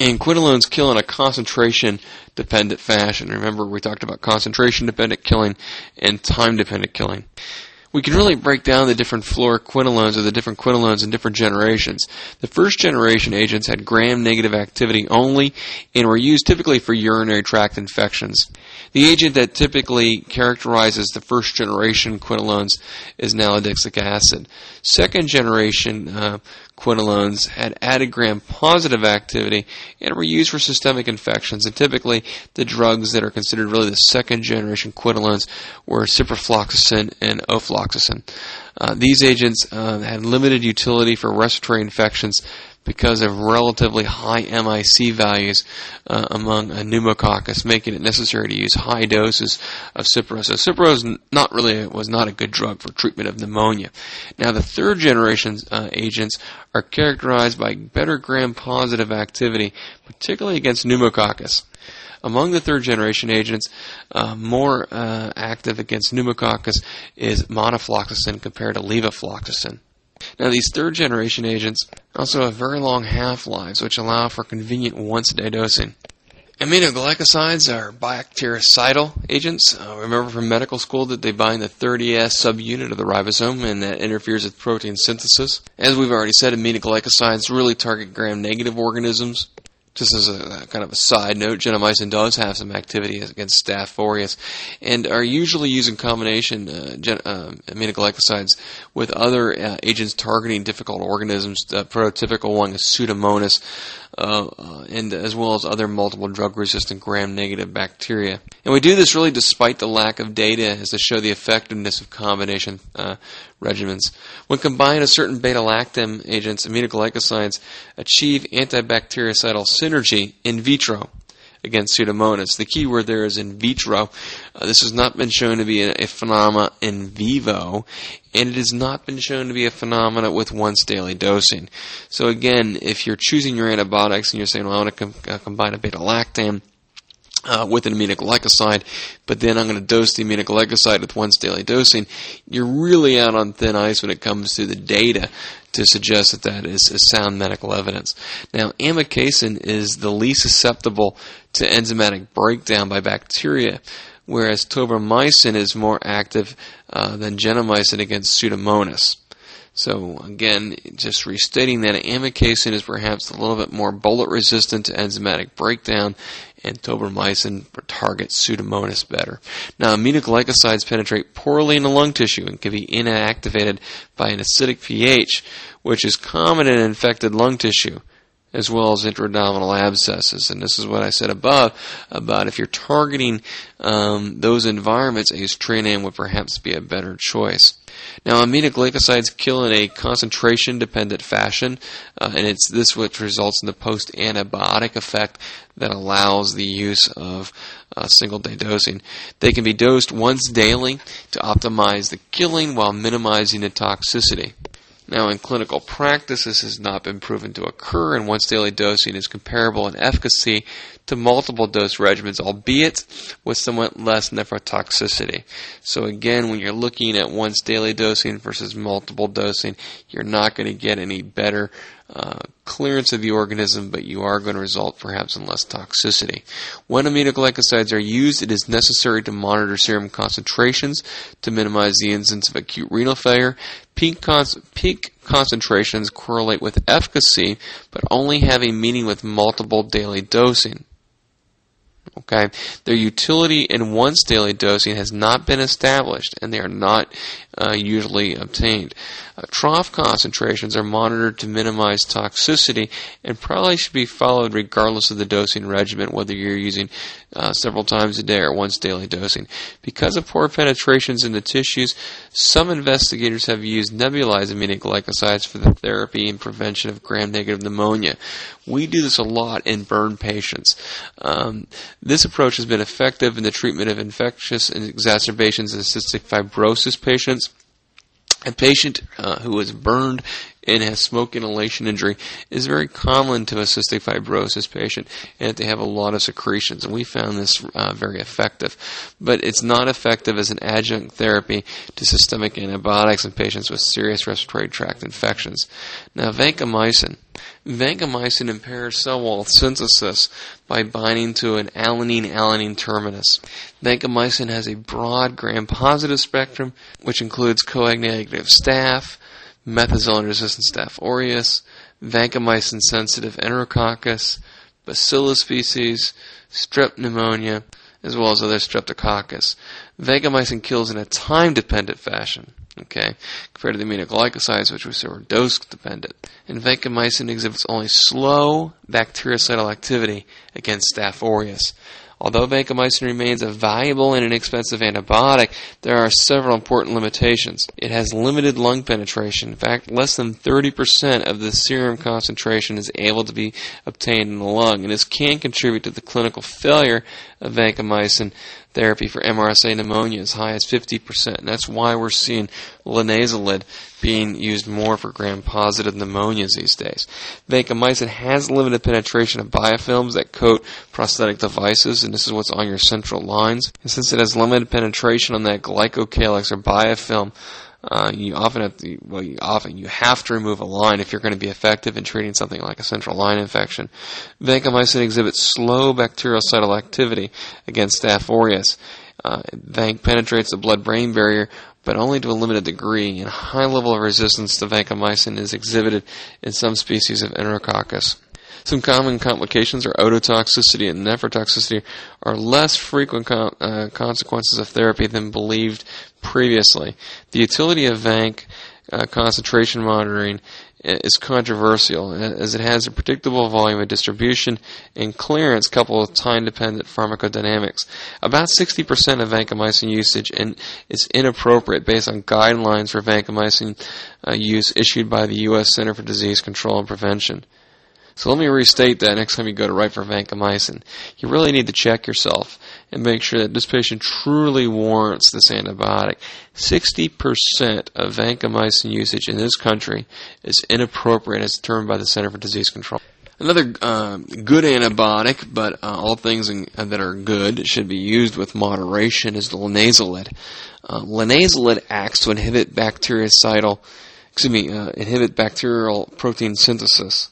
And quinolones kill in a concentration dependent fashion. Remember, we talked about concentration dependent killing and time dependent killing. We can really break down the different fluoroquinolones or the different quinolones in different generations. The first generation agents had gram-negative activity only and were used typically for urinary tract infections. The agent that typically characterizes the first generation quinolones is nalidixic acid. Second generation uh, quinolones had added gram-positive activity and were used for systemic infections. And typically, the drugs that are considered really the second generation quinolones were ciprofloxacin and ofloxacin. Uh, these agents uh, had limited utility for respiratory infections because of relatively high MIC values uh, among a pneumococcus, making it necessary to use high doses of Cipro. So Cipro not really was not a good drug for treatment of pneumonia. Now the third generation uh, agents are characterized by better gram-positive activity, particularly against pneumococcus. Among the third generation agents, uh, more uh, active against pneumococcus is moxifloxacin compared to levofloxacin. Now, these third generation agents also have very long half lives, which allow for convenient once a day dosing. Aminoglycosides are bactericidal agents. Uh, remember from medical school that they bind the 30S subunit of the ribosome and that interferes with protein synthesis. As we've already said, aminoglycosides really target gram negative organisms just as a kind of a side note, gentamicin does have some activity against Staph aureus, and are usually used in combination uh, gen, uh, aminoglycosides with other uh, agents targeting difficult organisms. The prototypical one is Pseudomonas, uh, uh, and as well as other multiple drug-resistant gram-negative bacteria. And we do this really despite the lack of data as to show the effectiveness of combination uh, regimens. When combined with certain beta-lactam agents, aminoglycosides achieve antibactericidal synergy in vitro against Pseudomonas. The key word there is in vitro. Uh, this has not been shown to be a, a phenomena in vivo, and it has not been shown to be a phenomena with once daily dosing. So again, if you're choosing your antibiotics and you're saying, well, I want to com- uh, combine a beta-lactam uh, with an aminoglycoside, but then I'm going to dose the aminoglycoside with once daily dosing, you're really out on thin ice when it comes to the data to suggest that that is, sound medical evidence. Now, amikacin is the least susceptible to enzymatic breakdown by bacteria, whereas tobramycin is more active uh, than gentamicin against Pseudomonas. So again, just restating that amikacin is perhaps a little bit more bullet resistant to enzymatic breakdown and tobramycin targets Pseudomonas better. Now, aminoglycosides penetrate poorly in the lung tissue and can be inactivated by an acidic pH, which is common in infected lung tissue as well as intra-abdominal abscesses. And this is what I said above about if you're targeting um, those environments, a aztreonam would perhaps be a better choice. Now, aminoglycosides kill in a concentration dependent fashion, uh, and it's this which results in the post antibiotic effect that allows the use of uh, single day dosing. They can be dosed once daily to optimize the killing while minimizing the toxicity. Now, in clinical practice, this has not been proven to occur, and once daily dosing is comparable in efficacy to multiple dose regimens, albeit with somewhat less nephrotoxicity. So, again, when you're looking at once daily dosing versus multiple dosing, you're not going to get any better uh, clearance of the organism, but you are going to result perhaps in less toxicity. When aminoglycosides are used, it is necessary to monitor serum concentrations to minimize the incidence of acute renal failure. Peak, con- peak concentrations correlate with efficacy, but only have a meaning with multiple daily dosing. Okay, their utility in once daily dosing has not been established, and they are not uh, usually obtained. Uh, trough concentrations are monitored to minimize toxicity and probably should be followed regardless of the dosing regimen, whether you're using uh, several times a day or once daily dosing. Because of poor penetrations in the tissues, some investigators have used nebulized aminoglycosides for the therapy and prevention of gram-negative pneumonia. We do this a lot in burn patients. Um, this approach has been effective in the treatment of infectious exacerbations in cystic fibrosis patients. A patient uh, who was burned and has smoke inhalation injury is very common to a cystic fibrosis patient, and they have a lot of secretions. And we found this uh, very effective, but it's not effective as an adjunct therapy to systemic antibiotics in patients with serious respiratory tract infections. Now, vancomycin. Vancomycin impairs cell wall synthesis by binding to an alanine-alanine terminus. Vancomycin has a broad gram-positive spectrum, which includes coag-negative staph, methicillin-resistant staph aureus, vancomycin-sensitive enterococcus, bacillus species, strep pneumonia, as well as other streptococcus. Vancomycin kills in a time-dependent fashion okay, compared to the aminoglycosides, which were dose dependent. And vancomycin exhibits only slow bactericidal activity against Staph aureus. Although vancomycin remains a valuable and inexpensive antibiotic, there are several important limitations. It has limited lung penetration. In fact, less than 30% of the serum concentration is able to be obtained in the lung, and this can contribute to the clinical failure of vancomycin therapy for MRSA pneumonia as high as 50%. And that's why we're seeing linezolid being used more for gram-positive pneumonias these days. Vancomycin has limited penetration of biofilms that coat prosthetic devices, and this is what's on your central lines. And since it has limited penetration on that glycocalyx or biofilm, uh, you often have to, well, you often, you have to remove a line if you're going to be effective in treating something like a central line infection. Vancomycin exhibits slow bactericidal activity against Staph aureus. Uh, Vanc penetrates the blood-brain barrier, but only to a limited degree, and a high level of resistance to vancomycin is exhibited in some species of Enterococcus. Some common complications are ototoxicity and nephrotoxicity are less frequent com- uh, consequences of therapy than believed previously. The utility of VANC uh, concentration monitoring is controversial as it has a predictable volume of distribution and clearance coupled with time-dependent pharmacodynamics. About 60% of vancomycin usage is inappropriate based on guidelines for vancomycin uh, use issued by the U.S. Center for Disease Control and Prevention. So let me restate that next time you go to write for vancomycin. You really need to check yourself and make sure that this patient truly warrants this antibiotic. 60% of vancomycin usage in this country is inappropriate as determined by the Center for Disease Control. Another uh, good antibiotic, but uh, all things in, uh, that are good should be used with moderation, is the linezolid. Uh, linezolid acts to inhibit bactericidal, excuse me, uh, inhibit bacterial protein synthesis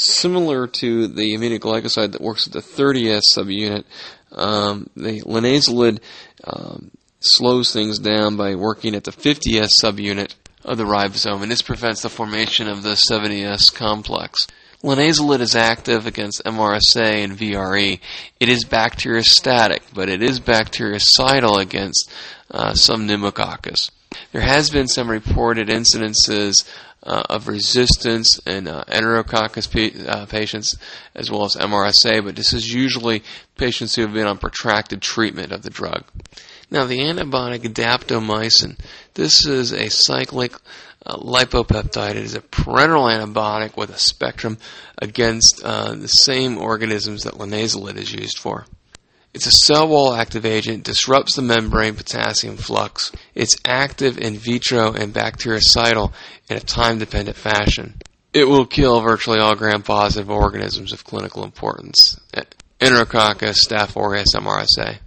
similar to the aminoglycoside that works at the 30S subunit. Um, the linezolid um, slows things down by working at the 50S subunit of the ribosome, and this prevents the formation of the 70S complex. Linezolid is active against MRSA and VRE. It is bacteriostatic, but it is bactericidal against uh, some pneumococcus. There has been some reported incidences uh, of resistance in uh, enterococcus uh, patients as well as MRSA, but this is usually patients who have been on protracted treatment of the drug. Now, the antibiotic daptomycin, this is a cyclic uh, lipopeptide. It is a parenteral antibiotic with a spectrum against uh, the same organisms that linezolid is used for. It's a cell wall active agent, disrupts the membrane potassium flux. It's active in vitro and bactericidal in a time dependent fashion. It will kill virtually all gram positive organisms of clinical importance. Enterococcus, Staph aureus, MRSA.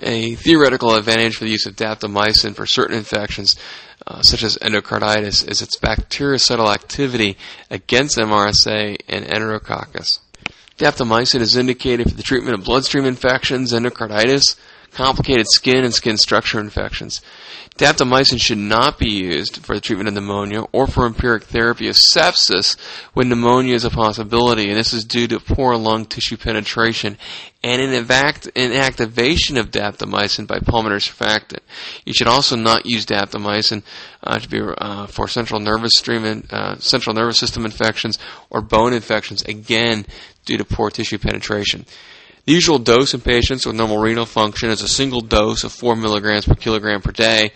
A theoretical advantage for the use of daptomycin for certain infections, uh, such as endocarditis, is its bactericidal activity against MRSA and Enterococcus. Daptomycin is indicated for the treatment of bloodstream infections, endocarditis, complicated skin and skin structure infections. Daptomycin should not be used for the treatment of pneumonia or for empiric therapy of sepsis when pneumonia is a possibility, and this is due to poor lung tissue penetration and an inactivation of daptomycin by pulmonary surfactant. You should also not use daptomycin uh, to be uh, for central nervous and, uh, central nervous system infections or bone infections, again due to poor tissue penetration. The usual dose in patients with normal renal function is a single dose of 4 milligrams per kilogram per day.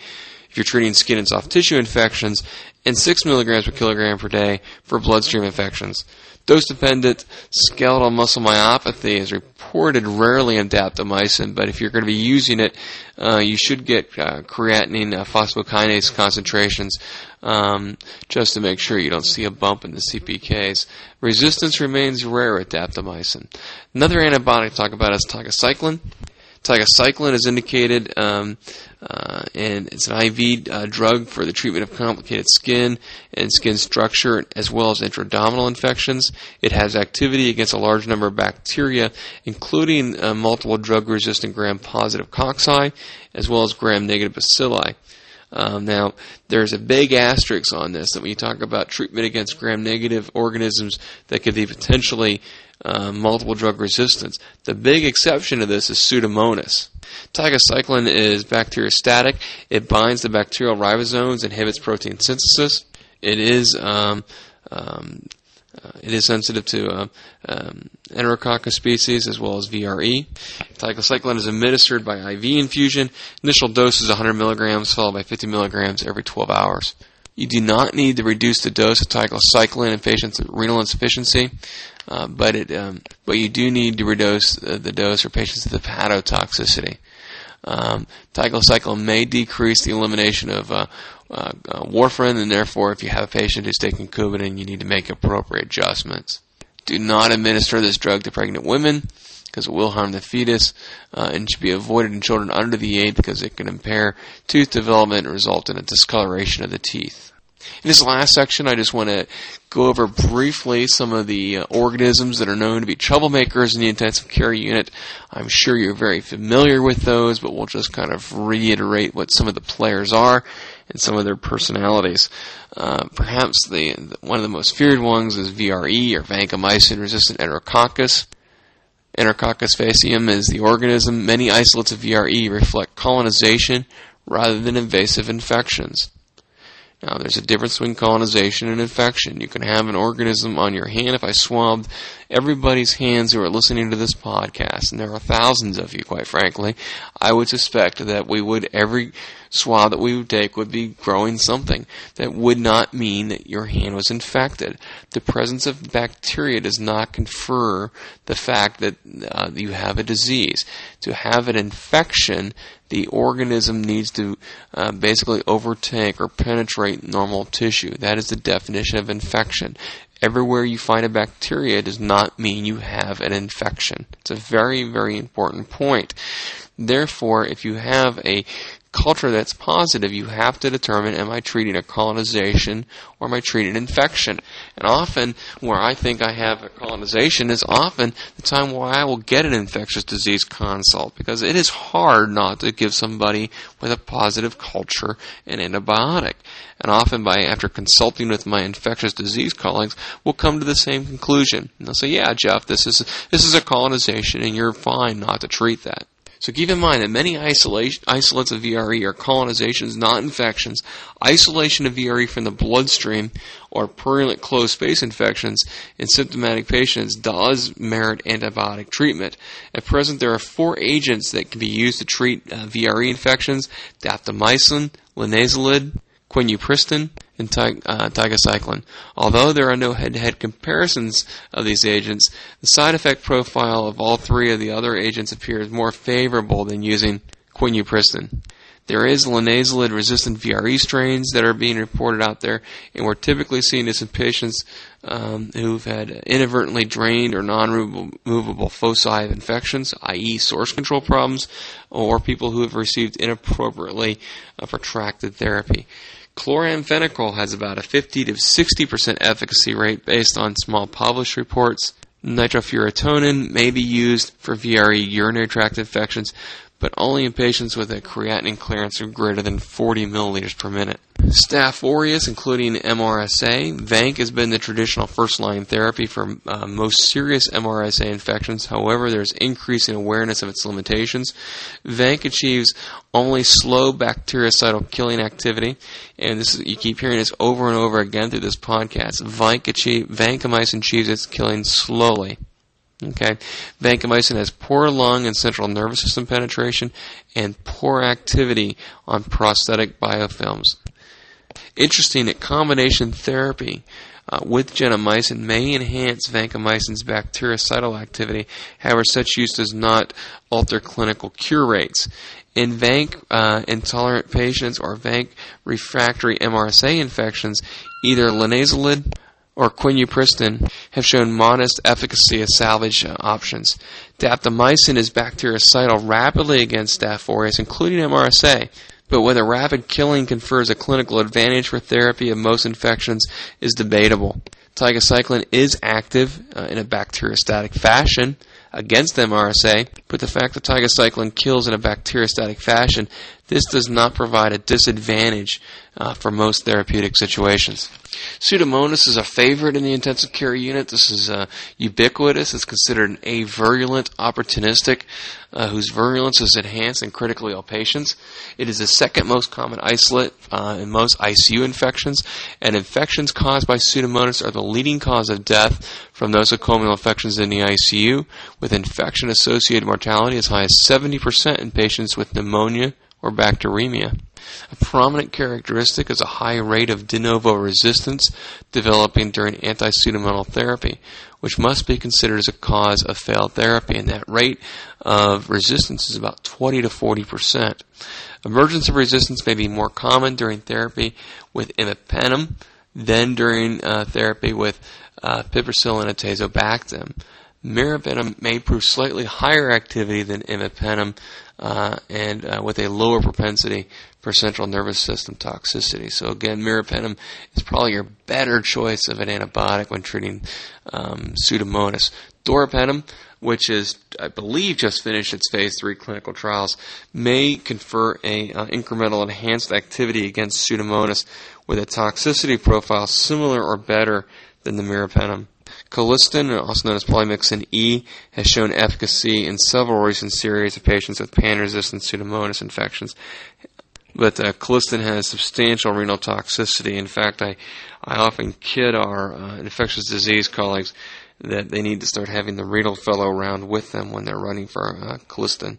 if you're treating skin and soft tissue infections, and 6 milligrams per kilogram per day for bloodstream infections. Dose dependent skeletal muscle myopathy is reported rarely in daptomycin, but if you're going to be using it, uh, you should get uh, creatinine uh, phosphokinase concentrations um, just to make sure you don't see a bump in the CPKs. Resistance remains rare with daptomycin. Another antibiotic to talk about is tigecycline. Tigecycline is indicated, um, uh, and it's an IV uh, drug for the treatment of complicated skin and skin structure, as well as intra-abdominal infections. It has activity against a large number of bacteria, including uh, multiple drug-resistant gram-positive cocci, as well as gram-negative bacilli. Um, now, there's a big asterisk on this that when you talk about treatment against gram-negative organisms that could be potentially uh, multiple drug resistance. The big exception to this is Pseudomonas. Tigecycline is bacteriostatic. It binds the bacterial ribosomes, inhibits protein synthesis. It is um, um, uh, it is sensitive to uh, um, Enterococcus species as well as VRE. Tigecycline is administered by IV infusion. Initial dose is 100 milligrams, followed by 50 milligrams every 12 hours. You do not need to reduce the dose of tigecycline in patients with renal insufficiency, uh, but it um, but you do need to reduce the, the dose for patients with hepatotoxicity. Um, may decrease the elimination of uh, uh, uh, warfarin, and therefore, if you have a patient who's taking Coumadin, you need to make appropriate adjustments. Do not administer this drug to pregnant women because it will harm the fetus uh, and should be avoided in children under the age because it can impair tooth development and result in a discoloration of the teeth. In this last section, I just want to go over briefly some of the uh, organisms that are known to be troublemakers in the intensive care unit. I'm sure you're very familiar with those, but we'll just kind of reiterate what some of the players are and some of their personalities. Uh, perhaps the, one of the most feared ones is VRE or vancomycin resistant enterococcus. Enterococcus faecium is the organism. Many isolates of VRE reflect colonization rather than invasive infections. Now, there's a difference between colonization and infection. You can have an organism on your hand. If I swabbed everybody's hands who are listening to this podcast, and there are thousands of you, quite frankly, I would suspect that we would, every swab that we would take would be growing something that would not mean that your hand was infected. The presence of bacteria does not confer the fact that uh, you have a disease. To have an infection, the organism needs to uh, basically overtake or penetrate normal tissue. That is the definition of infection. Everywhere you find a bacteria does not mean you have an infection. It's a very, very important point. Therefore, if you have a culture that's positive, you have to determine am I treating a colonization or am I treating an infection? And often, where I think I have a colonization is often the time where I will get an infectious disease consult because it is hard not to give somebody with a positive culture an antibiotic. And often, by after consulting with my infectious disease colleagues, we'll come to the same conclusion. And they'll say, "Yeah, Jeff, this is this is a colonization, and you're fine not to treat that." So keep in mind that many isolates of VRE are colonizations, not infections. Isolation of VRE from the bloodstream or purulent closed space infections in symptomatic patients does merit antibiotic treatment. At present, there are four agents that can be used to treat uh, VRE infections: daptomycin, linezolid, quinupristin, and ty- uh, tigecycline. Although there are no head-to-head comparisons of these agents, the side effect profile of all three of the other agents appears more favorable than using quinupristin. There is linezolid resistant VRE strains that are being reported out there, and we're typically seeing this in patients um, who've had inadvertently drained or non-movable foci of infections, i.e., source control problems, or people who have received inappropriately uh, protracted therapy. Chloramphenicol has about a 50 to 60% efficacy rate based on small published reports. Nitrofurantoin may be used for VRE urinary tract infections, but only in patients with a creatinine clearance of greater than 40 milliliters per minute. Staph aureus, including MRSA, VANC has been the traditional first-line therapy for uh, most serious MRSA infections. However, there's increasing awareness of its limitations. VANC achieves only slow bactericidal killing activity, and this is, you keep hearing this over and over again through this podcast. VANC achieve, vancomycin achieves its killing slowly Okay, vancomycin has poor lung and central nervous system penetration and poor activity on prosthetic biofilms. Interesting that combination therapy uh, with gentamicin may enhance vancomycin's bactericidal activity. However, such use does not alter clinical cure rates. In VANC uh, intolerant patients or VANC refractory MRSA infections, either linezolid or quinupristin have shown modest efficacy as salvage options. Daptomycin is bactericidal rapidly against Staph aureus, including MRSA, but whether rapid killing confers a clinical advantage for therapy of most infections is debatable. Tigecycline is active uh, in a bacteriostatic fashion against MRSA, but the fact that tigecycline kills in a bacteriostatic fashion, this does not provide a disadvantage uh, for most therapeutic situations. Pseudomonas is a favorite in the intensive care unit. This is uh, ubiquitous. It's considered an avirulent opportunistic uh, whose virulence is enhanced in critically ill patients. It is the second most common isolate uh, in most ICU infections, and infections caused by Pseudomonas are the leading cause of death from nosocomial infections in the ICU, with infection associated mortality as high as 70% in patients with pneumonia or bacteremia. A prominent characteristic is a high rate of de novo resistance developing during anti-pseudomonal therapy, which must be considered as a cause of failed therapy, and that rate of resistance is about 20 to 40 percent. Emergence of resistance may be more common during therapy with imipenem than during uh, therapy with uh, piperacillin and tazobactam. Meropenem may prove slightly higher activity than imipenem uh, and uh, with a lower propensity for central nervous system toxicity. So again, meropenem is probably your better choice of an antibiotic when treating um, Pseudomonas. Doripenem, which is, I believe, just finished its phase three clinical trials, may confer a uh, incremental enhanced activity against Pseudomonas with a toxicity profile similar or better than the meropenem. Colistin, also known as polymyxin E, has shown efficacy in several recent series of patients with pan-resistant Pseudomonas infections. But uh, colistin has substantial renal toxicity. In fact, I, I often kid our uh, infectious disease colleagues that they need to start having the renal fellow around with them when they're running for uh, colistin.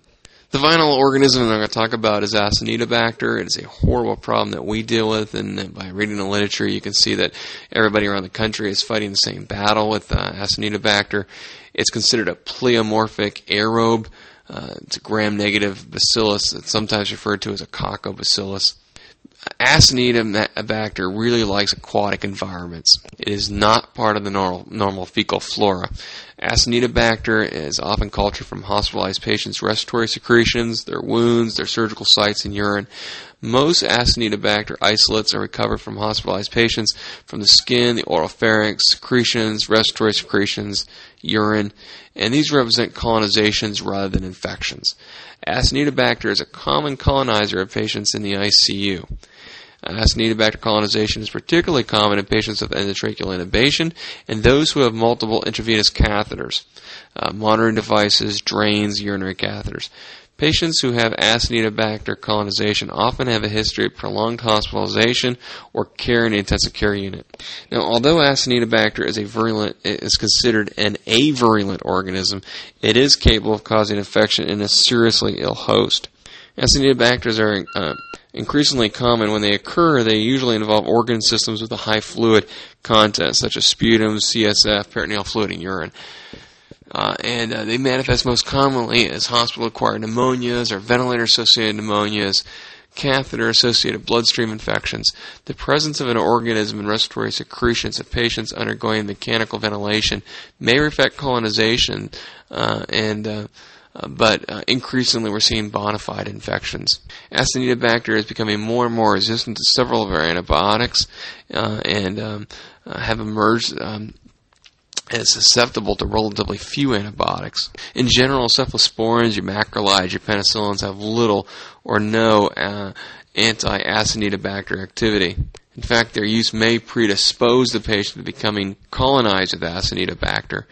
The final organism that I'm going to talk about is Acinetobacter. It is a horrible problem that we deal with, and by reading the literature, you can see that everybody around the country is fighting the same battle with uh, Acinetobacter. It's considered a pleomorphic aerobe. Uh, it's a gram-negative bacillus. It's sometimes referred to as a coccobacillus. Acinetobacter really likes aquatic environments. It is not part of the normal, normal fecal flora. Acinetobacter is often cultured from hospitalized patients' respiratory secretions, their wounds, their surgical sites, and urine. Most Acinetobacter isolates are recovered from hospitalized patients from the skin, the oropharynx, secretions, respiratory secretions, urine, and these represent colonizations rather than infections. Acinetobacter is a common colonizer of patients in the ICU. Acinetobacter colonization is particularly common in patients with endotracheal intubation and those who have multiple intravenous catheters, uh, monitoring devices, drains, urinary catheters. Patients who have Acinetobacter colonization often have a history of prolonged hospitalization or care in the intensive care unit. Now, although Acinetobacter is a virulent, is considered an avirulent organism, it is capable of causing infection in a seriously ill host. Acinetobacters are uh, increasingly common. When they occur, they usually involve organ systems with a high fluid content, such as sputum, CSF, peritoneal fluid, and urine. Uh, and uh, they manifest most commonly as hospital-acquired pneumonias or ventilator-associated pneumonias, catheter-associated bloodstream infections. The presence of an organism in respiratory secretions of patients undergoing mechanical ventilation may reflect colonization uh, and uh, but uh, increasingly we're seeing bona fide infections. Acinetobacter is becoming more and more resistant to several of our antibiotics uh, and um, uh, have emerged um, as susceptible to relatively few antibiotics. In general, cephalosporins, your macrolides, your penicillins have little or no uh, anti-acinetobacter activity. In fact, their use may predispose the patient to becoming colonized with Acinetobacter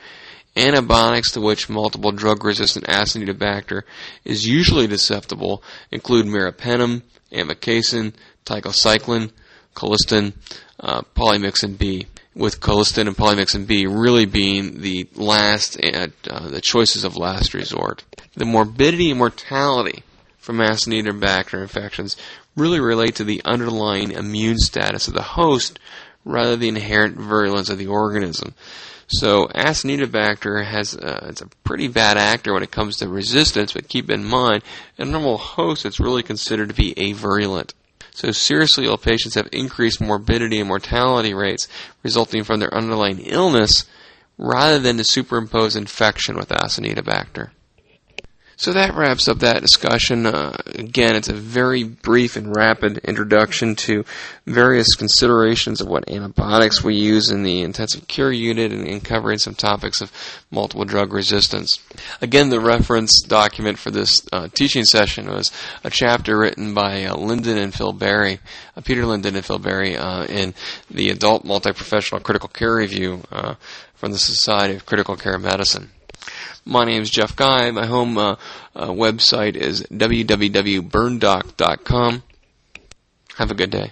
Antibiotics to which multiple drug-resistant Acinetobacter is usually susceptible include meropenem, amikacin, tigecycline, colistin, uh, polymyxin B. with colistin and polymyxin B really being the last, uh, uh, the choices of last resort. The morbidity and mortality from Acinetobacter infections really relate to the underlying immune status of the host rather than the inherent virulence of the organism. So Acinetobacter has uh, it's a pretty bad actor when it comes to resistance, but keep in mind, in a normal host, it's really considered to be avirulent. So seriously ill patients have increased morbidity and mortality rates resulting from their underlying illness rather than the superimposed infection with Acinetobacter. So that wraps up that discussion. Uh, again, it's a very brief and rapid introduction to various considerations of what antibiotics we use in the intensive care unit and, and covering some topics of multiple drug resistance. Again, the reference document for this uh, teaching session was a chapter written by uh, Linden and Phil Berry, uh, Peter Linden and Phil Berry, uh, in the Adult Multi-Professional Critical Care Review uh, from the Society of Critical Care Medicine. My name is Jeff Guy. My home uh, uh, website is www.burndoc.com. Have a good day.